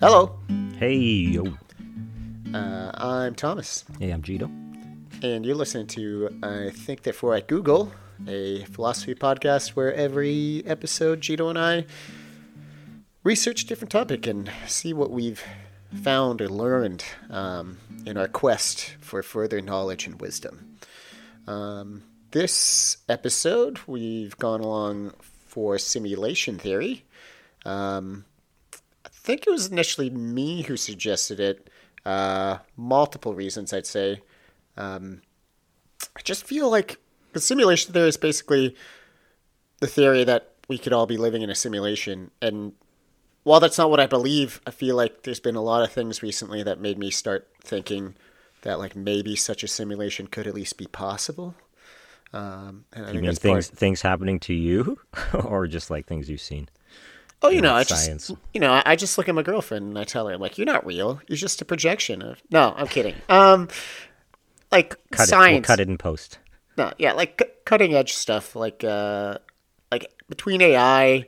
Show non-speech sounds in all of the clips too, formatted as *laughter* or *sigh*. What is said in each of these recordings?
Hello, Hey, yo. uh, I'm Thomas, Hey, I'm Gito. and you're listening to I Think Therefore I Google, a philosophy podcast where every episode Gito and I research a different topic and see what we've found or learned um, in our quest for further knowledge and wisdom. Um, this episode, we've gone along for simulation theory. Um, think it was initially me who suggested it. Uh, multiple reasons, I'd say. Um, I just feel like the simulation theory is basically the theory that we could all be living in a simulation. And while that's not what I believe, I feel like there's been a lot of things recently that made me start thinking that like maybe such a simulation could at least be possible. Um, and I You mean things part- things happening to you, *laughs* or just like things you've seen? Oh, you know, I science. just, you know, I- just look at my girlfriend and I tell her, I'm like, you're not real. You're just a projection of. No, I'm kidding. Um, like Cut science. it. We'll cut it in post. No, yeah, like cu- cutting edge stuff, like uh, like between AI,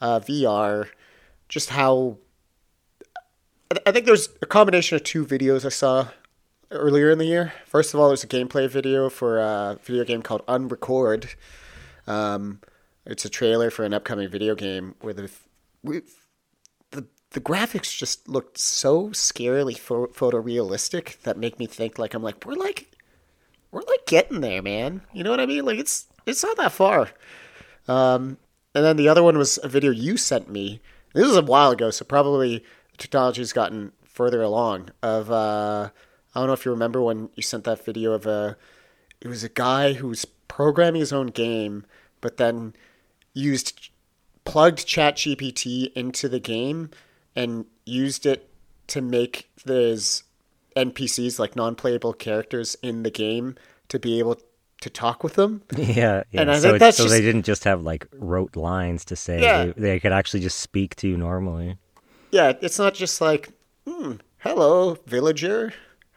uh, VR, just how. I th- I think there's a combination of two videos I saw earlier in the year. First of all, there's a gameplay video for a video game called Unrecord. Um, it's a trailer for an upcoming video game where the we, the the graphics just looked so scarily pho- photorealistic that make me think like I'm like we're like we're like getting there, man. You know what I mean? Like it's it's not that far. Um, and then the other one was a video you sent me. This was a while ago, so probably the technology's gotten further along. Of uh, I don't know if you remember when you sent that video of a. It was a guy who was programming his own game, but then used plugged ChatGPT into the game and used it to make those NPCs like non-playable characters in the game to be able to talk with them. *laughs* Yeah, yeah. And I so think that's so just- they didn't just have like rote lines to say. Yeah. They, they could actually just speak to you normally. Yeah, it's not just like, hmm, hello, villager.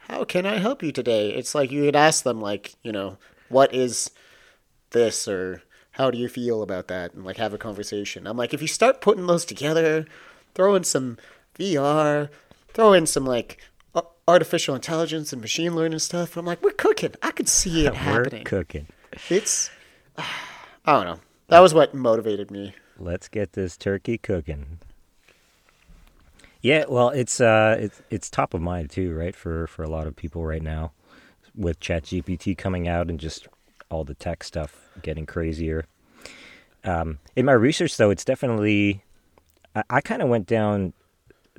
How can I help you today? It's like you could ask them, like, you know, what is this or how do you feel about that? And like have a conversation. I'm like, if you start putting those together, throw in some VR, throw in some like artificial intelligence and machine learning stuff, I'm like, we're cooking. I could see it *laughs* We're happening. cooking. It's, *sighs* I don't know. That was what motivated me. Let's get this turkey cooking. Yeah, well, it's uh, it's it's top of mind too, right? For for a lot of people right now, with ChatGPT coming out and just all the tech stuff getting crazier. Um, in my research, though, it's definitely I, I kind of went down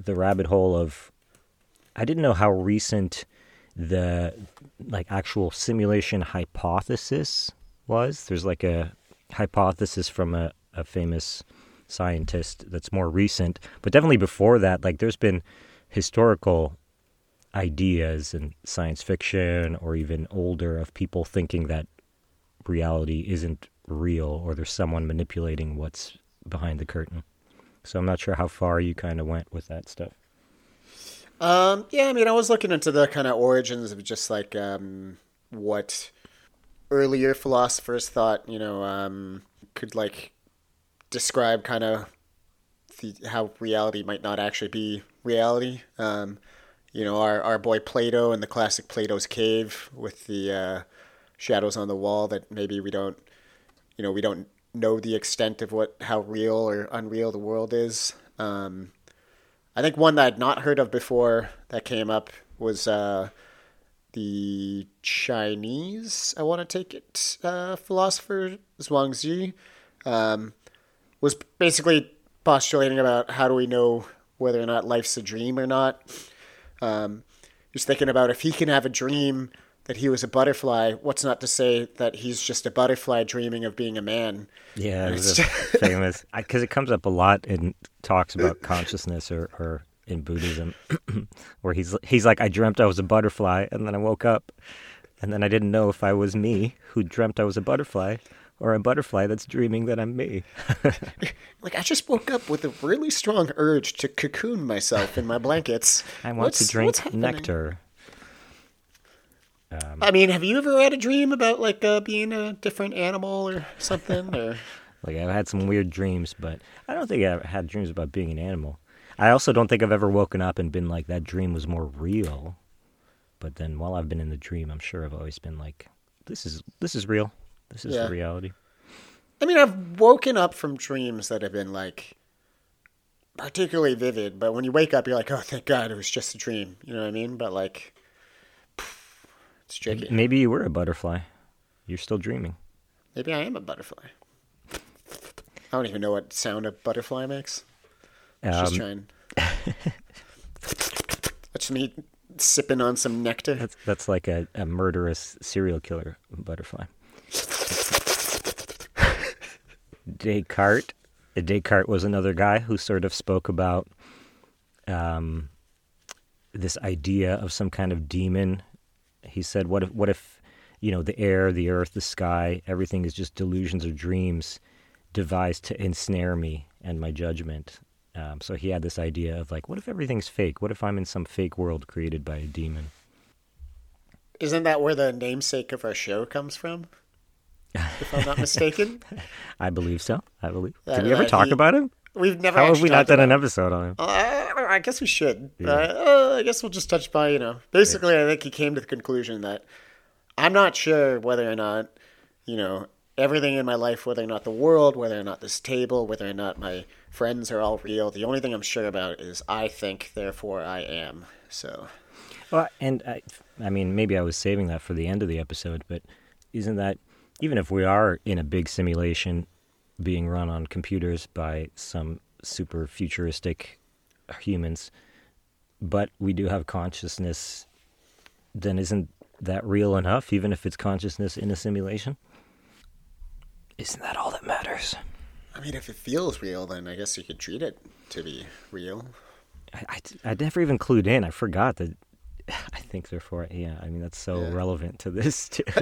the rabbit hole of I didn't know how recent the like actual simulation hypothesis was. There's like a hypothesis from a, a famous scientist that's more recent, but definitely before that, like there's been historical ideas in science fiction or even older of people thinking that reality isn't real or there's someone manipulating what's behind the curtain. So I'm not sure how far you kind of went with that stuff. Um, yeah, I mean, I was looking into the kind of origins of just like um, what earlier philosophers thought, you know, um, could like describe kind of the, how reality might not actually be reality. Um, you know, our, our boy Plato and the classic Plato's Cave with the uh, shadows on the wall that maybe we don't, you know, we don't know the extent of what how real or unreal the world is. Um, I think one that I'd not heard of before that came up was uh, the Chinese, I want to take it, uh, philosopher Zhuangzi, um, was basically postulating about how do we know whether or not life's a dream or not. Um, was thinking about if he can have a dream that he was a butterfly, what's not to say that he's just a butterfly dreaming of being a man? Yeah, *laughs* It's famous because it comes up a lot in talks about consciousness or, or in Buddhism, *clears throat* where he's he's like, I dreamt I was a butterfly, and then I woke up, and then I didn't know if I was me who dreamt I was a butterfly, or a butterfly that's dreaming that I'm me. *laughs* Like I just woke up with a really strong urge to cocoon myself in my blankets. I want What's- to drink nectar. Um, I mean, have you ever had a dream about like uh, being a different animal or something? Or *laughs* Like I've had some weird dreams, but I don't think I've had dreams about being an animal. I also don't think I've ever woken up and been like that dream was more real. But then while I've been in the dream, I'm sure I've always been like, this is this is real. This is Yeah. the reality. I mean, I've woken up from dreams that have been like particularly vivid, but when you wake up, you're like, oh, thank God, it was just a dream. You know what I mean? But like, it's tricky. Maybe you were a butterfly. You're still dreaming. Maybe I am a butterfly. I don't even know what sound a butterfly makes. Just Um, trying. That's me sipping on some nectar. That's that's like a, a murderous serial killer butterfly. Descartes. Descartes was another guy who sort of spoke about um, this idea of some kind of demon. He said, "What if, what if, you know, the air, the earth, the sky, everything is just delusions or dreams devised to ensnare me and my judgment." Um, so he had this idea of like, what if everything's fake? What if I'm in some fake world created by a demon? Isn't that where the namesake of our show comes from? If I'm not *laughs* mistaken, I believe so. I believe. Uh, Did we ever uh, talk he- about him? We've never. How have we not done an episode on him? Uh, I guess we should. Uh, uh, I guess we'll just touch by, you know. Basically, I think he came to the conclusion that I'm not sure whether or not, you know, everything in my life, whether or not the world, whether or not this table, whether or not my friends are all real. The only thing I'm sure about is I think, therefore I am. So, Well, and I, I mean, maybe I was saving that for the end of the episode, but isn't that even if we are in a big simulation being run on computers by some super futuristic humans, but we do have consciousness, then isn't that real enough, even if it's consciousness in a simulation? Isn't that all that matters? I mean, if it feels real, then I guess you could treat it to be real. I, I, I never even clued in. I forgot that. *sighs* I think therefore, yeah. I mean, that's so Yeah. relevant to this too. *laughs*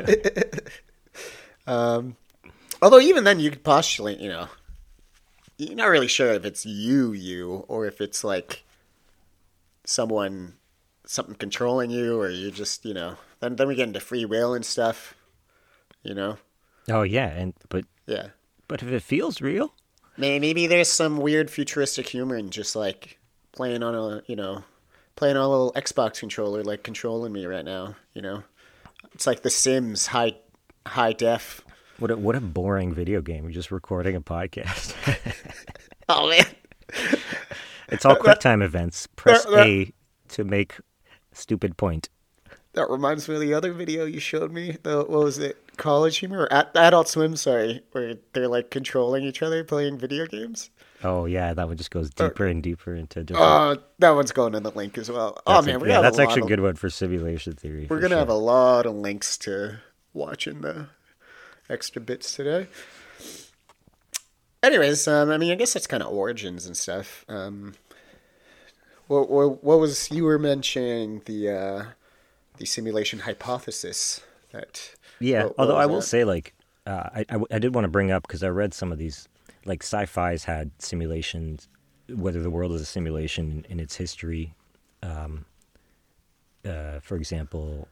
Um, although even then, you could postulate, you know, you're not really sure if it's you, you, or if it's like someone, something controlling you, or you just, you know, then then we get into free will and stuff, you know. oh yeah, and but Yeah, but if it feels real, maybe there's some weird futuristic humor in just like playing on a, you know, playing on a little Xbox controller, like controlling me right now, you know. It's like The Sims, high high def. What a, what a boring video game. We're just recording a podcast. *laughs* Oh man. it's all QuickTime events. Press that- A to make stupid point. That reminds me of the other video you showed me. The what was it? College humor or Ad- Adult Swim? Sorry, where they're like controlling each other playing video games. Oh yeah, that one just goes deeper and deeper into different. Uh, that one's going in the link as well. Oh that's a- man, we're yeah, gonna have that's a actually a good one for simulation theory. We're for gonna sure. have a lot of links to watch in the extra bits today. Anyways, um, I mean, I guess that's kind of origins and stuff. Um, what, what, what was you were mentioning the uh, the simulation hypothesis that? Yeah, what- although I will that? say, like, uh, I, I, I did want to bring up because I read some of these, like, sci-fi's had simulations, whether the world is a simulation in, in its history. Um, uh, for example,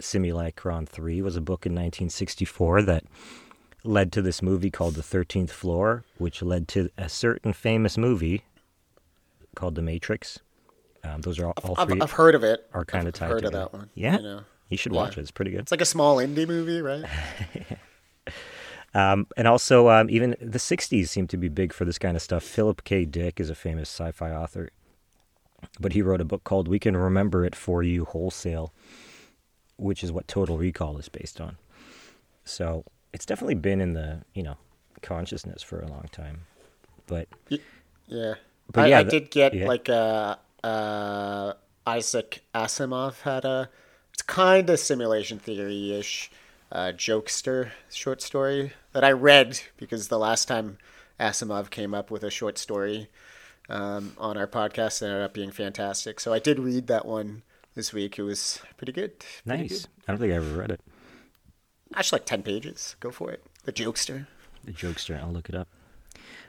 Simulacron 3 was a book in 1964 that led to this movie called The 13th Floor, which led to a certain famous movie called The Matrix. Um, those are all, all I've, three I've heard of it. are kind I've of tied heard together. of that one. Yeah, you know. you should Yeah. watch it. It's pretty good. It's like a small indie movie, right? *laughs* Um, and also, um, even the 60s seem to be big for this kind of stuff. Philip K. Dick is a famous sci fi author, but he wrote a book called We Can Remember It For You Wholesale, which is what Total Recall is based on. So it's definitely been in the, you know, consciousness for a long time. But Yeah. But I, yeah, I did get yeah. like uh uh Isaac Asimov had a it's kind of simulation theory ish uh, jokester short story that I read because the last time Asimov came up with a short story um, on our podcast it ended up being fantastic. So I did read that one this week. It was pretty good. Pretty nice. good. I don't think I ever read it. Actually, like ten pages. Go for it. The jokester. The jokester. I'll look it up.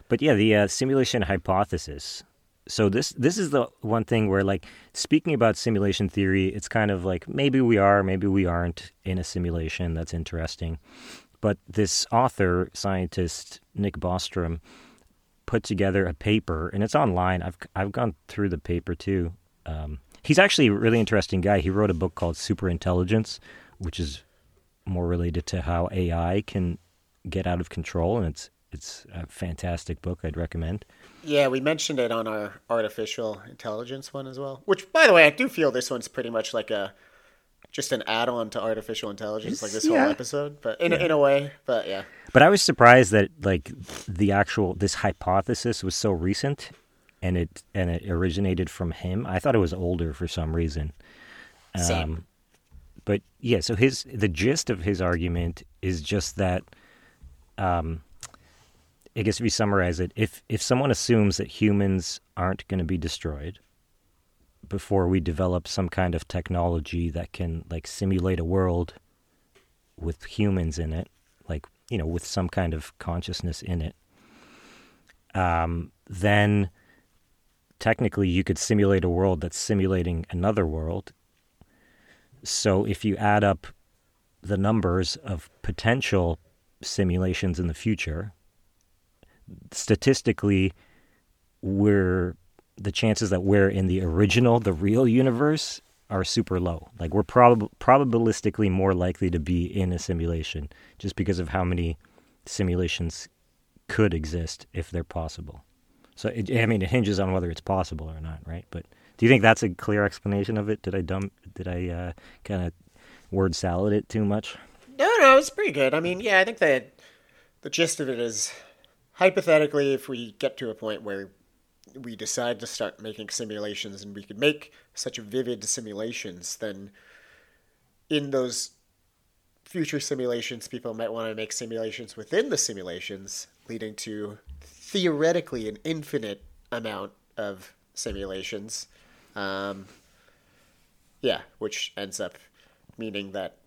But yeah, the uh, simulation hypothesis. So this this is the one thing where like speaking about simulation theory, it's kind of like maybe we are, maybe we aren't in a simulation. That's interesting. But this author, scientist Nick Bostrom, put together a paper, and it's online. I've I've gone through the paper too. Um, he's actually a really interesting guy. He wrote a book called Super Intelligence, which is more related to how AI can get out of control, and it's it's a fantastic book. I'd recommend. Yeah, we mentioned it on our artificial intelligence one as well. Which, by the way, I do feel this one's pretty much like a just an add-on to artificial intelligence, like this yeah. whole episode. But in in a way, but yeah, But I was surprised that like the actual this hypothesis was so recent, and it and it originated from him. I thought it was older for some reason. Same. but yeah, so his the gist of his argument is just that, um, I guess if we summarize it, if if someone assumes that humans aren't going to be destroyed before we develop some kind of technology that can like simulate a world with humans in it, like you know, with some kind of consciousness in it, um, then technically you could simulate a world that's simulating another world. So if you add up the numbers of potential simulations in the future, statistically, we're the chances that we're in the original, the real universe are super low. Like we're prob- probabilistically more likely to be in a simulation just because of how many simulations could exist if they're possible. So it, I mean, it hinges on whether it's possible or not, right? But do you think that's a clear explanation of it? Did I dumb? Did I uh, kind of word salad it too much? no, no, it's pretty good. I mean, yeah, I think that the gist of it is hypothetically, if we get to a point where we decide to start making simulations and we could make such vivid simulations, then in those future simulations, people might want to make simulations within the simulations, leading to theoretically an infinite amount of simulations. Um, yeah, which ends up meaning that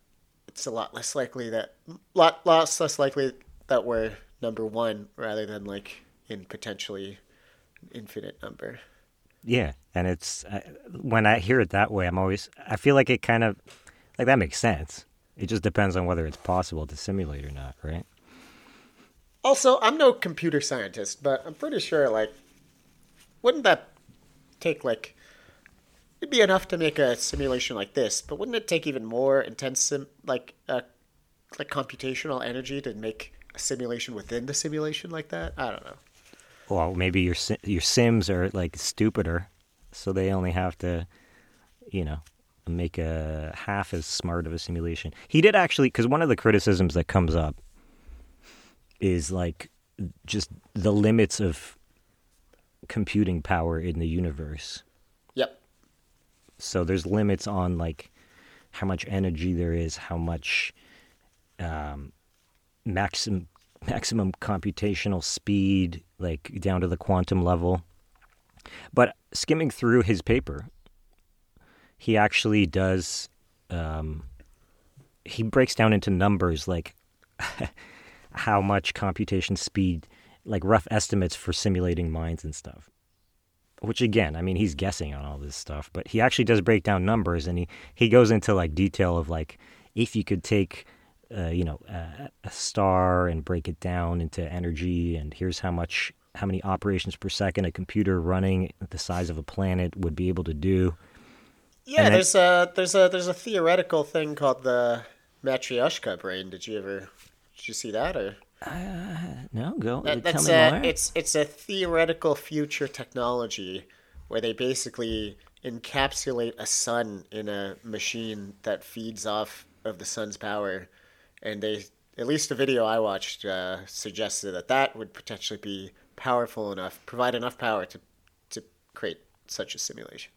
it's a lot less likely that lot lots less likely that we're number one rather than like in potentially an infinite number. Yeah, and it's uh, when I hear it that way, I'm always I feel like it kind of like that makes sense. It just depends on whether it's possible to simulate or not, right? Also, I'm no computer scientist, but I'm pretty sure like wouldn't that take like it'd be enough to make a simulation like this, but wouldn't it take even more intense sim- like uh, like computational energy to make a simulation within the simulation like that? I don't know. Well, maybe your your Sims are like stupider, so they only have to, you know, make a half as smart of a simulation. He did actually, because one of the criticisms that comes up is like just the limits of computing power in the universe. Yep. So there's limits on like how much energy there is, how much um, maximum maximum computational speed, like down to the quantum level. But skimming through his paper, he actually does. Um, he breaks down into numbers like *laughs* how much computation speed, like rough estimates for simulating minds and stuff. Which again, I mean, he's guessing on all this stuff, but he actually does break down numbers, and he he goes into like detail of like if you could take uh, you know, a, a star and break it down into energy, and here's how much, how many operations per second a computer running the size of a planet would be able to do. Yeah, then- there's a there's a there's a theoretical thing called the Matryoshka brain. Did you ever did you see that or No, go that, tell that's me a, more. it's it's a theoretical future technology where they basically encapsulate a sun in a machine that feeds off of the sun's power, and they at least the video I watched uh, suggested that that would potentially be powerful enough, provide enough power to to create such a simulation.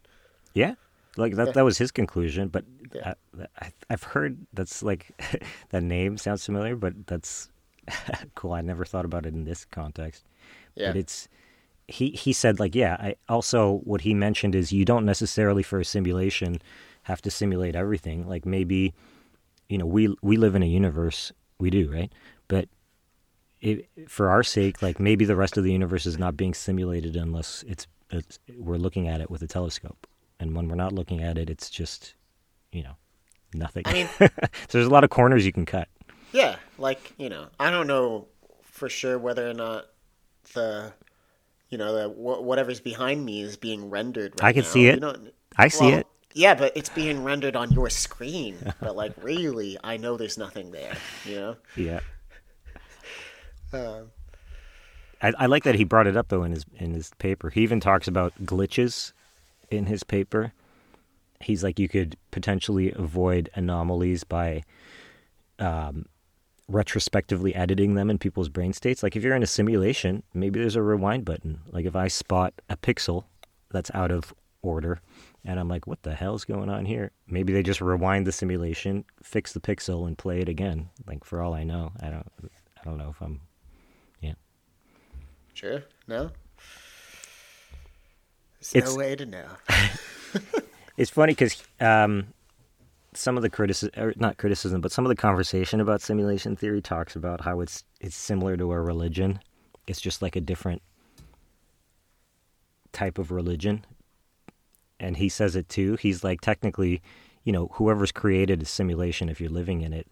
Yeah, like that, that was his conclusion. But Yeah. I, I've heard that's like *laughs* that name sounds familiar, but that's *laughs* cool. I never thought about it in this context. Yeah. But it's he. He said like yeah. I also what he mentioned is you don't necessarily for a simulation have to simulate everything. Like maybe you know we we live in a universe. We do right, but. It, for our sake, like maybe the rest of the universe is not being simulated unless it's, it's we're looking at it with a telescope and when we're not looking at it, it's just, you know, nothing. I mean- so *laughs* there's a lot of corners you can cut. Yeah, like you know, I don't know for sure whether or not the you know, wh- whatever's behind me is being rendered. Right I can now. see it. I see well, it. Yeah, but it's being rendered on your screen. but like, *laughs* really, I know there's nothing there. You know. Yeah. *laughs* Um, I, I like that he brought it up though in his in his paper. He even talks about glitches in his paper. He's like you could potentially avoid anomalies by um, retrospectively editing them in people's brain states. Like if you're in a simulation, maybe there's a rewind button. Like if I spot a pixel that's out of order and I'm like, what the hell's going on here? Maybe they just rewind the simulation, fix the pixel and play it again. Like for all I know, I don't I don't know if I'm yeah. sure. No. There's It's- no way to know. *laughs* It's funny because um, some of the criticism, not criticism, but some of the conversation about simulation theory talks about how it's it's similar to a religion. It's just like a different type of religion, and he says it too. He's like technically, you know, whoever's created a simulation, if you're living in it,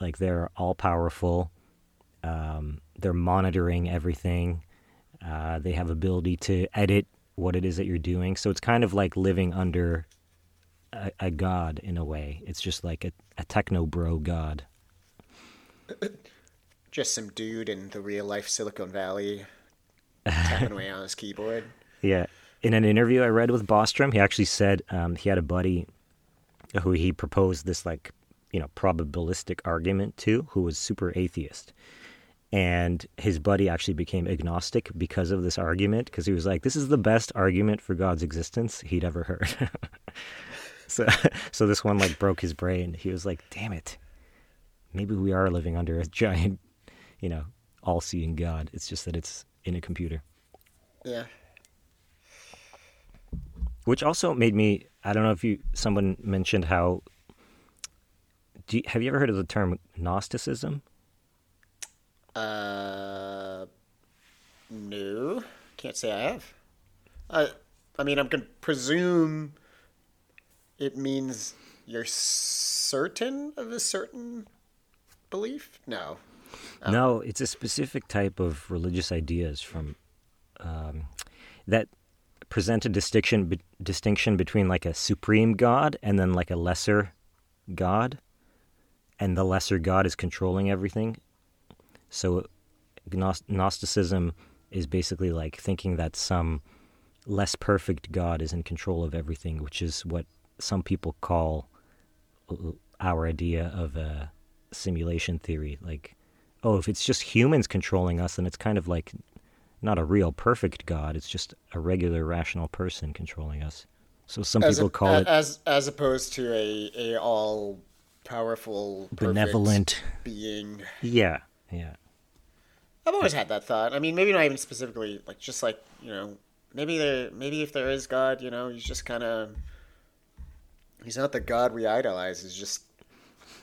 like they're all powerful. Um, they're monitoring everything. Uh, they have ability to edit what it is that you're doing. So it's kind of like living under a, a god in a way. It's just like a, a techno bro god. *coughs* Just some dude in the real life Silicon Valley *laughs* tapping away on his keyboard. Yeah. In an interview I read with Bostrom, he actually said um, he had a buddy who he proposed this like you know probabilistic argument to, who was super atheist. And his buddy actually became agnostic because of this argument, because he was like, "This is the best argument for God's existence he'd ever heard." *laughs* so, so this one like broke his brain. He was like, "Damn it, maybe we are living under a giant, you know, all-seeing God. It's just that it's in a computer." Yeah. which also made me i don't know if you someone mentioned how do you, have you ever heard of the term gnosticism Uh, no, can't say I have. Uh, I mean, I'm gonna presume it means you're certain of a certain belief. No. no it's a specific type of religious ideas from um, that present a distinction be, distinction between like a supreme god and then like a lesser god and the lesser god is controlling everything so gnosticism is basically like thinking that some less perfect god is in control of everything which is what some people call our idea of a simulation theory. Like oh if it's just humans controlling us then it's kind of like not a real perfect god it's just a regular rational person controlling us. So some As people a- call it as as opposed to a a all powerful benevolent. being. yeah yeah I've always had that thought. I mean, maybe not even specifically, like just like you know, maybe there, maybe if there is God, you know, he's just kind of, he's not the God we idolize. He's just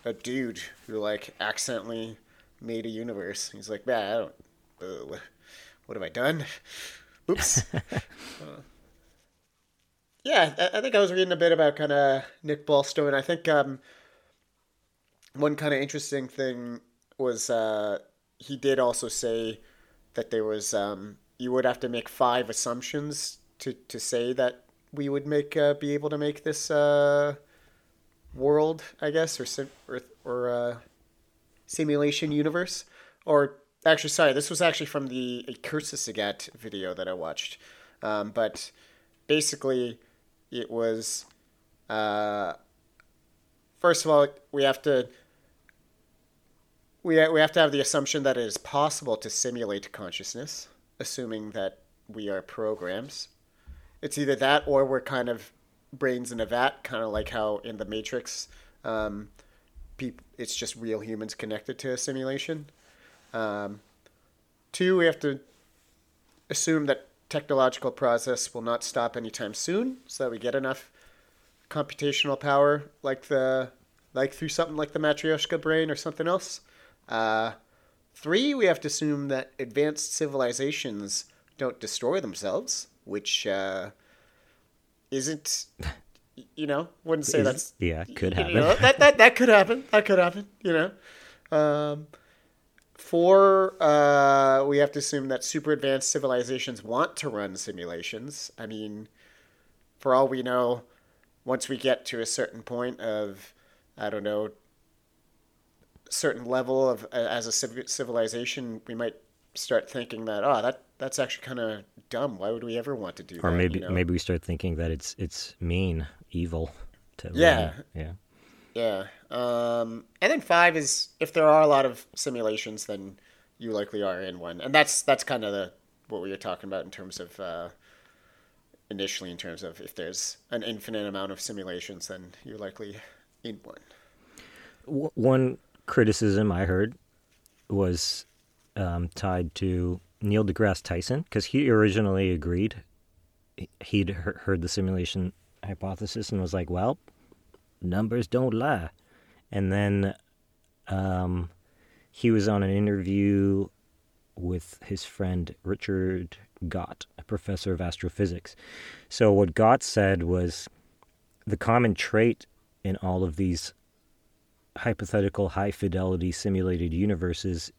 a dude who like accidentally made a universe. He's like, man, I don't, uh, what, what have I done? Oops. *laughs* Uh, yeah, I, I think I was reading a bit about kind of Nick Bostrom. I think um, one kind of interesting thing was uh, he did also say that there was um, you would have to make five assumptions to, to say that we would make uh, be able to make this uh, world, I guess, or sim- or, or uh, simulation universe. Or actually, sorry, this was actually from the Kurzgesagt video that I watched. Um, but basically, it was uh, first of all we have to we we have to have the assumption that it is possible to simulate consciousness, assuming that we are programs. It's either that or we're kind of brains in a vat, kind of like how in the Matrix, um, it's just real humans connected to a simulation. Um, two, we have to assume that technological process will not stop anytime soon, so that we get enough computational power, like the like through something like the Matryoshka brain or something else. Uh, three, we have to assume that advanced civilizations don't destroy themselves, which uh, isn't, *laughs* you know, wouldn't say Is- that's yeah could happen know, that, that that could happen. That could happen. You know. Um, Four, uh, we have to assume that super advanced civilizations want to run simulations. I mean, for all we know, once we get to a certain point of, I don't know, certain level of as a civ- civilization, we might start thinking that oh, that that's actually kind of dumb. Why would we ever want to do Or that? Or maybe you know? maybe we start thinking that it's it's mean, evil. To Yeah. yeah. Yeah. Um, and then five is if there are a lot of simulations, then you likely are in one, and that's that's kind of the what we were talking about in terms of uh, initially in terms of if there's an infinite amount of simulations, then you're likely in one. One criticism I heard was um, tied to Neil deGrasse Tyson because he originally agreed. He- He'd heard the simulation hypothesis and was like, "Well, numbers don't lie." And then um, he was on an interview with his friend Richard Gott, a professor of astrophysics. So what Gott said was the common trait in all of these hypothetical high fidelity simulated universes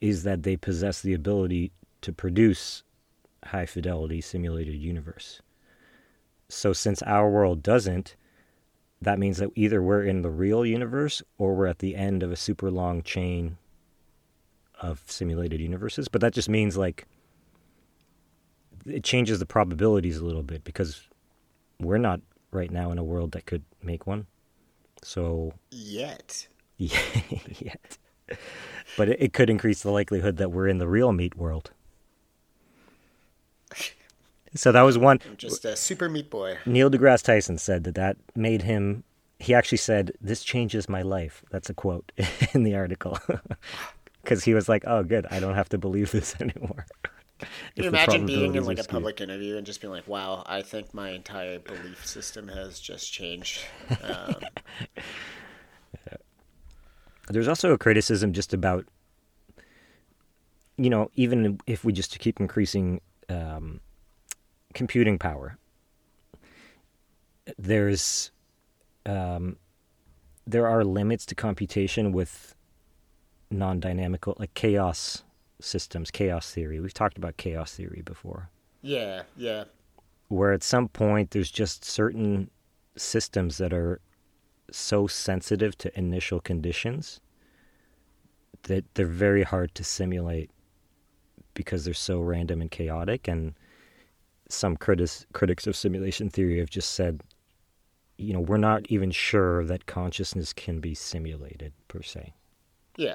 is that they possess the ability to produce high fidelity simulated universe. So since our world doesn't, that means that either we're in the real universe or we're at the end of a super long chain of simulated universes. But that just means like it changes the probabilities a little bit because we're not right now in a world that could make one. So Yet. yeah, *laughs* yet. But it, it could increase the likelihood that we're in the real meat world. So that was one. I'm just a super meat boy. Neil deGrasse Tyson said that that made him. He actually said, "This changes my life." That's a quote *laughs* in the article, *laughs* because he was like, "Oh, good, I don't have to believe this anymore." Can you imagine being in like a public interview and just being like, "Wow, I think my entire belief system has just changed." Um, *laughs* There's also a criticism just about, you know, even if we just keep increasing um, computing power, there's um, there are limits to computation with non-dynamical like chaos systems, chaos theory. We've talked about chaos theory before, yeah, yeah, where at some point there's just certain systems that are so sensitive to initial conditions that they're very hard to simulate because they're so random and chaotic and some critics critics of simulation theory have just said you know we're not even sure that consciousness can be simulated per se yeah.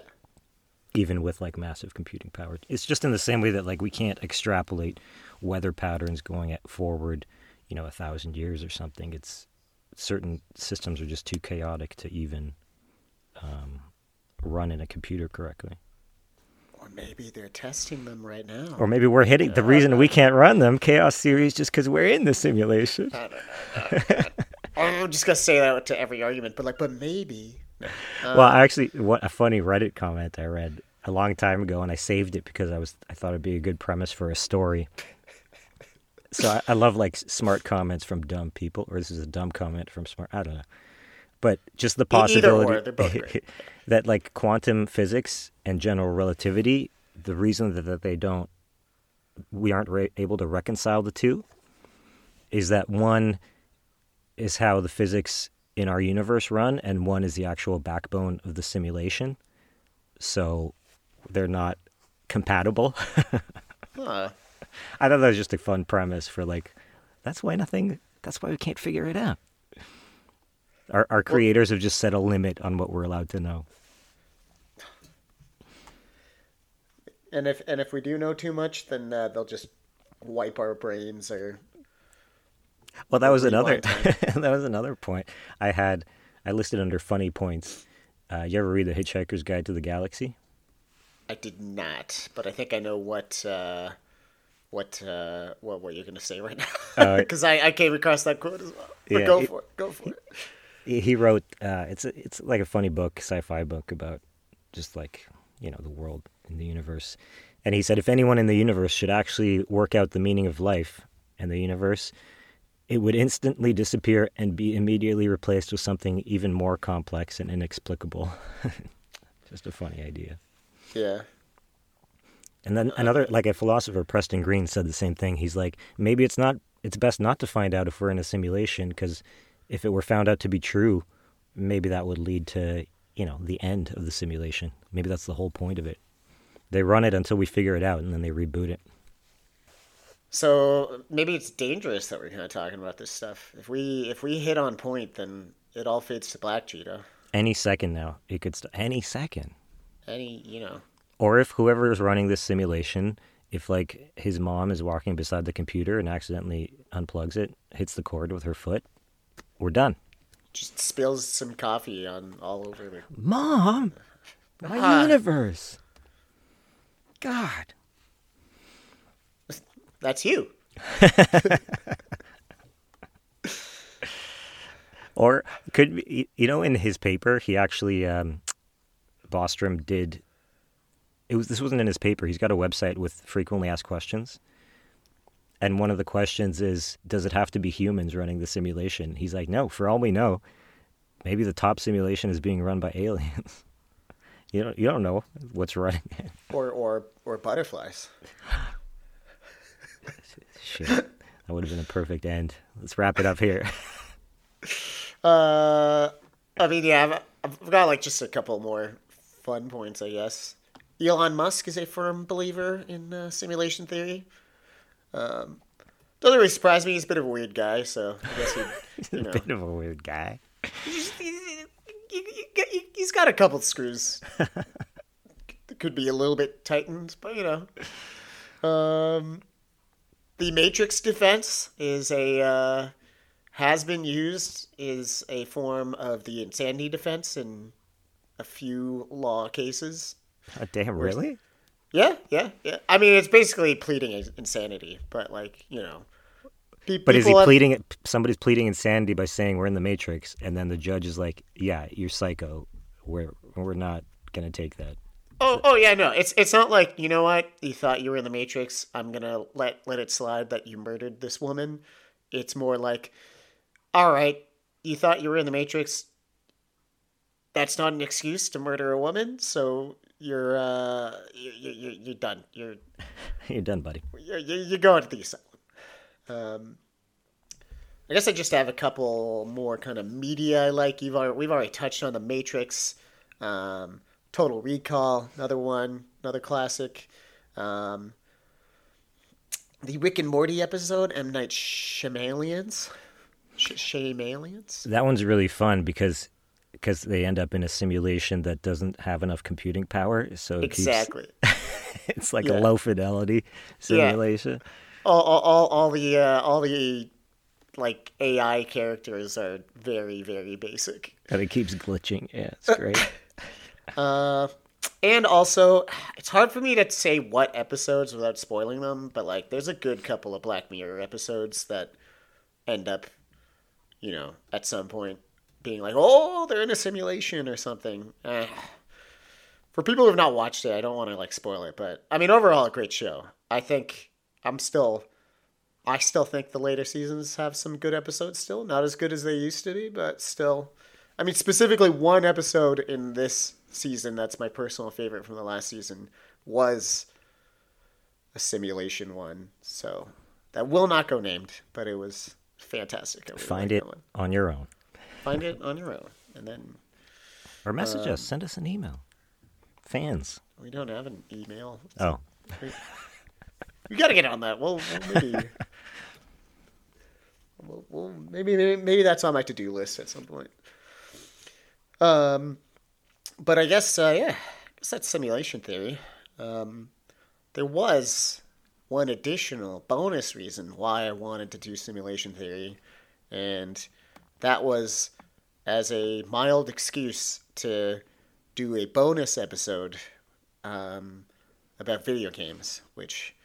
Even with like massive computing power it's just in the same way that like we can't extrapolate weather patterns going at forward you know a thousand years or something it's certain systems are just too chaotic to even um, run in a computer correctly Or maybe they're testing them right now. or maybe we're hitting the reason we can't run them chaos theory is just because we're in the simulation I don't know. *laughs* I'm just gonna say that to every argument, but like, but maybe. No. well actually what a funny reddit comment i read a long time ago and i saved it because i was i thought it'd be a good premise for a story. So I, I love like smart comments from dumb people or this is a dumb comment from smart i don't know. But just the possibility or, they're both great. *laughs* that like quantum physics and general relativity the reason that, that they don't we aren't re- able to reconcile the two is that one is how the physics in our universe run and one is the actual backbone of the simulation. So they're not compatible *laughs* Huh. i thought that was just a fun premise for like that's why nothing that's why we can't figure it out our, our creators have just set a limit on what we're allowed to know And if and if we do know too much, then uh, they'll just wipe our brains or Well, that was another *laughs* that was another point I had. I listed under funny points. Uh, you ever read the Hitchhiker's Guide to the Galaxy? I did not, but I think I know what uh, what uh, what what you're gonna say right now Uh, *laughs* because I, I came across that quote as well. But Yeah, go for it. Go for it. He he wrote. Uh, it's a, it's like a funny book, sci-fi book about just like you know the world and the universe. And he said if anyone in the universe should actually work out the meaning of life and the universe, it would instantly disappear and be immediately replaced with something even more complex and inexplicable. *laughs* just a funny idea. Yeah. And then another, like a philosopher, Preston Green, said the same thing. He's like, maybe it's not, it's best not to find out if we're in a simulation because if it were found out to be true, maybe that would lead to, you know, the end of the simulation. Maybe that's the whole point of it. They run it until we figure it out and then they reboot it. So maybe it's dangerous that we're kind of talking about this stuff. If we if we hit on point, then it all fades to black, Cheetah. Any second now, it could, st- any second. Any, you know. Or if whoever is running this simulation, if like his mom is walking beside the computer and accidentally unplugs it, hits the cord with her foot, we're done. Just spills some coffee on all over the. Mom, my Ah. universe. God. That's you. *laughs* Or could be, you know in his paper he actually um, Bostrom did. It was this wasn't in his paper. He's got a website with frequently asked questions, and one of the questions is, "Does it have to be humans running the simulation?" He's like, "No. For all we know, maybe the top simulation is being run by aliens. *laughs* you don't you don't know what's running it. Or or or butterflies. *laughs* Shit, that would have been a perfect end. Let's wrap it up here. *laughs* Uh, I mean, yeah, I've, I've got like just a couple more fun points, I guess. Elon Musk is a firm believer in uh, simulation theory. Um, doesn't really surprise me. He's a bit of a weird guy, so I guess he, *laughs* you know, Bit of a weird guy. he's, he's- he- he's got a couple screws. *laughs* Could be a little bit tightened, but you know. Um, the Matrix defense is a uh, has been used is a form of the insanity defense in a few law cases. Oh, damn, really? Yeah, yeah, yeah. I mean, it's basically pleading insanity, but like you know. pe- But is he have- pleading? Somebody's pleading insanity by saying we're in the Matrix, and then the judge is like, "Yeah, you're psycho. We're we're not gonna take that." Oh, oh yeah, no. It's it's not like you know what you thought you were in the Matrix. I'm gonna let let it slide that you murdered this woman. It's more like, all right, you thought you were in the Matrix. That's not an excuse to murder a woman. So you're uh you you you you're done. You're *laughs* You're done, buddy. you're you're you're going to the asylum. Um, I guess I just have a couple more kind of media I like. You've already, we've already touched on the Matrix, um, Total Recall, another one, another classic. Um, the Rick and Morty episode, M Night Shyamalians, Sh- Shyamalians. That one's really fun because because they end up in a simulation that doesn't have enough computing power, so it keeps- Exactly. *laughs* it's like Yeah. a low fidelity simulation. all, all, all, all the uh, all the like AI characters are very very basic. And it keeps glitching. Yeah, it's *laughs* great. Uh, and also, it's hard for me to say what episodes without spoiling them, but like, there's a good couple of Black Mirror episodes that end up, you know, at some point being like, oh, they're in a simulation or something. Eh. For people who have not watched it, I don't want to like spoil it, but I mean, overall, a great show. I think I'm still. I still think the later seasons have some good episodes still. Not as good as they used to be, but still. I mean, specifically, one episode in this season that's my personal favorite from the last season was a simulation one. So that will not go named, but it was fantastic. Really Find it on your own. Find it on your own. And then Or message Um, us. Send us an email. Fans. we don't have an email. Oh, We got to get on that. Well, well maybe. *laughs* well, well, maybe, maybe maybe that's on my to do list at some point. Um, but I guess uh, yeah, I guess that's simulation theory. Um, there was one additional bonus reason why I wanted to do simulation theory, and that was as a mild excuse to do a bonus episode um, about video games, which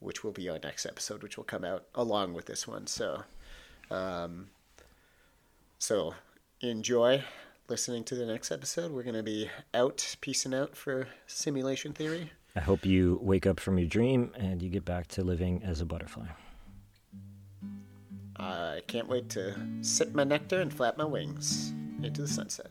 which will be our next episode, which will come out along with this one. So, um, so enjoy listening to the next episode. We're going to be out, peacing out for simulation theory. I hope you wake up from your dream and you get back to living as a butterfly. I can't wait to sip my nectar and flap my wings into the sunset.